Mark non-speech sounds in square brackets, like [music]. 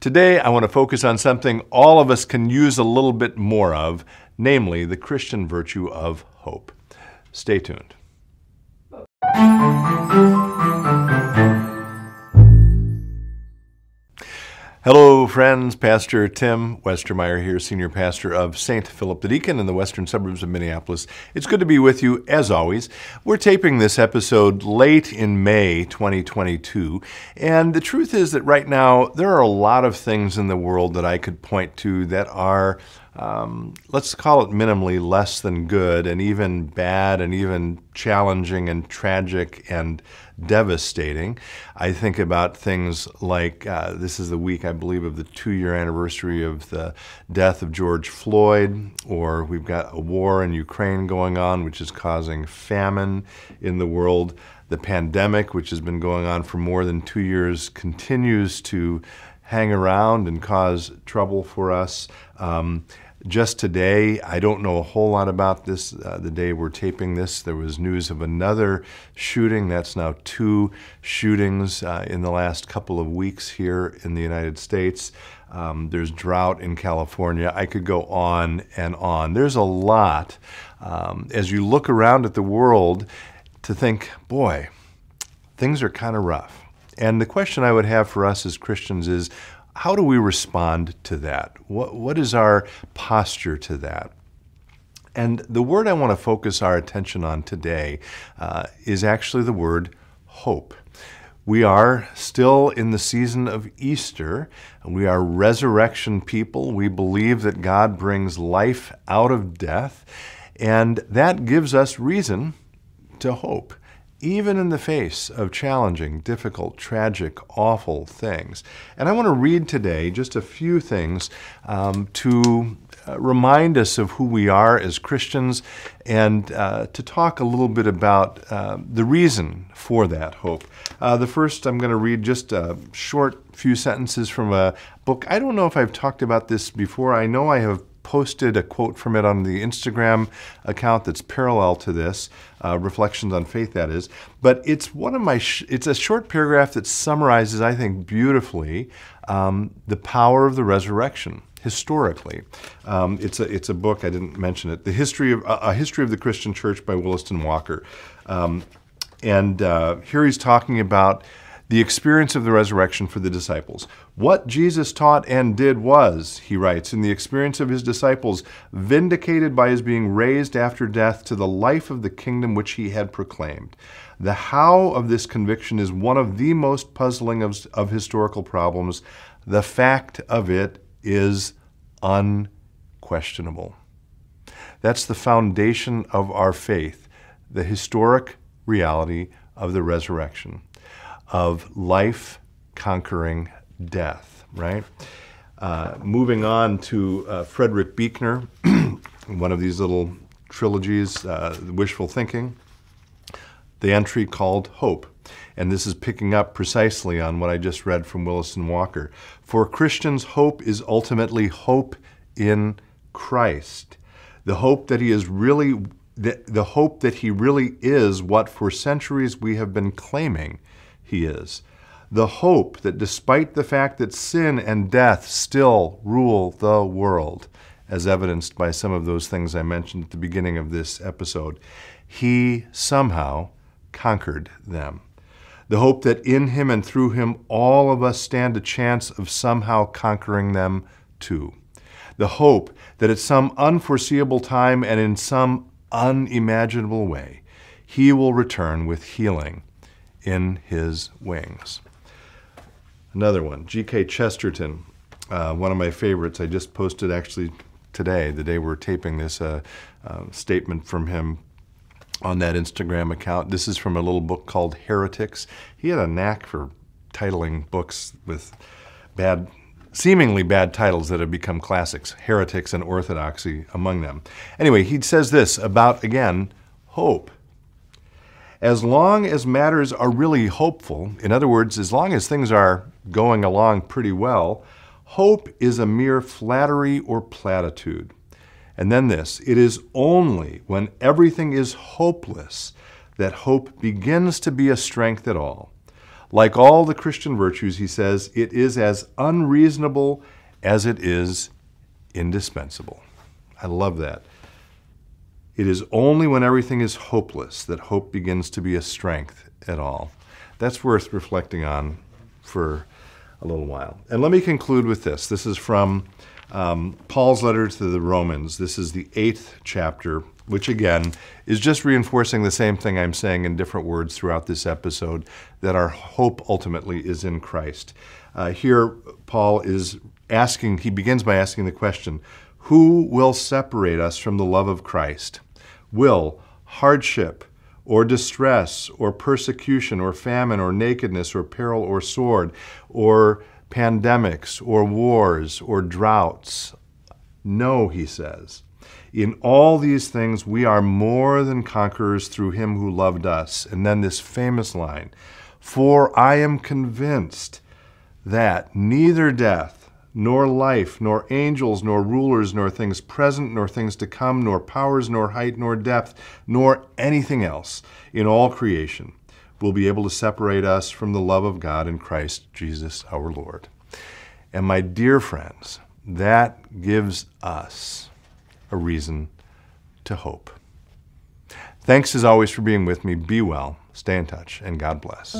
Today, I want to focus on something all of us can use a little bit more of, namely the Christian virtue of hope. Stay tuned. Hello, friends. Pastor Tim Westermeyer here, Senior Pastor of St. Philip the Deacon in the western suburbs of Minneapolis. It's good to be with you, as always. We're taping this episode late in May 2022, and the truth is that right now there are a lot of things in the world that I could point to that are um, let's call it minimally less than good and even bad and even challenging and tragic and devastating. I think about things like uh, this is the week, I believe, of the two year anniversary of the death of George Floyd, or we've got a war in Ukraine going on, which is causing famine in the world. The pandemic, which has been going on for more than two years, continues to hang around and cause trouble for us. Um, just today, I don't know a whole lot about this. Uh, the day we're taping this, there was news of another shooting. That's now two shootings uh, in the last couple of weeks here in the United States. Um, there's drought in California. I could go on and on. There's a lot. Um, as you look around at the world, to think, boy, things are kind of rough. And the question I would have for us as Christians is how do we respond to that? What, what is our posture to that? And the word I want to focus our attention on today uh, is actually the word hope. We are still in the season of Easter. We are resurrection people. We believe that God brings life out of death, and that gives us reason to hope even in the face of challenging, difficult, tragic, awful things. And I want to read today just a few things um, to uh, remind us of who we are as Christians and uh, to talk a little bit about uh, the reason for that hope. Uh, the first, I'm going to read just a short few sentences from a book. I don't know if I've talked about this before. I know I have posted a quote from it on the Instagram account that's parallel to this, uh, Reflections on Faith, that is. But it's one of my, it's a short paragraph that summarizes, I think, beautifully um, the power of the resurrection historically. Um, it's a it's a book I didn't mention it. The history of a history of the Christian Church by Williston Walker, um, and uh, here he's talking about the experience of the resurrection for the disciples. What Jesus taught and did was, he writes, in the experience of his disciples, vindicated by his being raised after death to the life of the kingdom which he had proclaimed. The how of this conviction is one of the most puzzling of, of historical problems. The fact of it is unquestionable. That's the foundation of our faith, the historic reality of the resurrection of life conquering death, right? Uh, moving on to uh, Frederick Buechner, [clears throat] one of these little trilogies, uh, Wishful Thinking, the entry called Hope. And this is picking up precisely on what I just read from Williston Walker. For Christians, hope is ultimately hope in Christ. The hope that he is really, the, the hope that he really is what for centuries we have been claiming he is. The hope that despite the fact that sin and death still rule the world, as evidenced by some of those things I mentioned at the beginning of this episode, he somehow conquered them. The hope that in him and through him all of us stand a chance of somehow conquering them too. The hope that at some unforeseeable time and in some unimaginable way, he will return with healing in his wings. Another one, G.K. Chesterton, uh, one of my favorites. I just posted actually today, the day we're taping this, uh, uh, statement from him on that Instagram account. This is from a little book called Heretics. He had a knack for titling books with bad, seemingly bad titles that have become classics, Heretics and Orthodoxy among them. Anyway, he says this about, again, hope as long as matters are really hopeful, in other words, as long as things are going along pretty well, hope is a mere flattery or platitude. And then this it is only when everything is hopeless that hope begins to be a strength at all. Like all the Christian virtues, he says, it is as unreasonable as it is indispensable. I love that. It is only when everything is hopeless that hope begins to be a strength at all. That's worth reflecting on for a little while. And let me conclude with this. This is from um, Paul's letter to the Romans. This is the eighth chapter, which again is just reinforcing the same thing I'm saying in different words throughout this episode that our hope ultimately is in Christ. Uh, here, Paul is asking, he begins by asking the question Who will separate us from the love of Christ? Will hardship, or distress, or persecution, or famine, or nakedness, or peril, or sword, or pandemics, or wars, or droughts? No, he says. In all these things, we are more than conquerors through him who loved us. And then this famous line For I am convinced that neither death, nor life, nor angels, nor rulers, nor things present, nor things to come, nor powers, nor height, nor depth, nor anything else in all creation will be able to separate us from the love of God in Christ Jesus our Lord. And my dear friends, that gives us a reason to hope. Thanks as always for being with me. Be well, stay in touch, and God bless.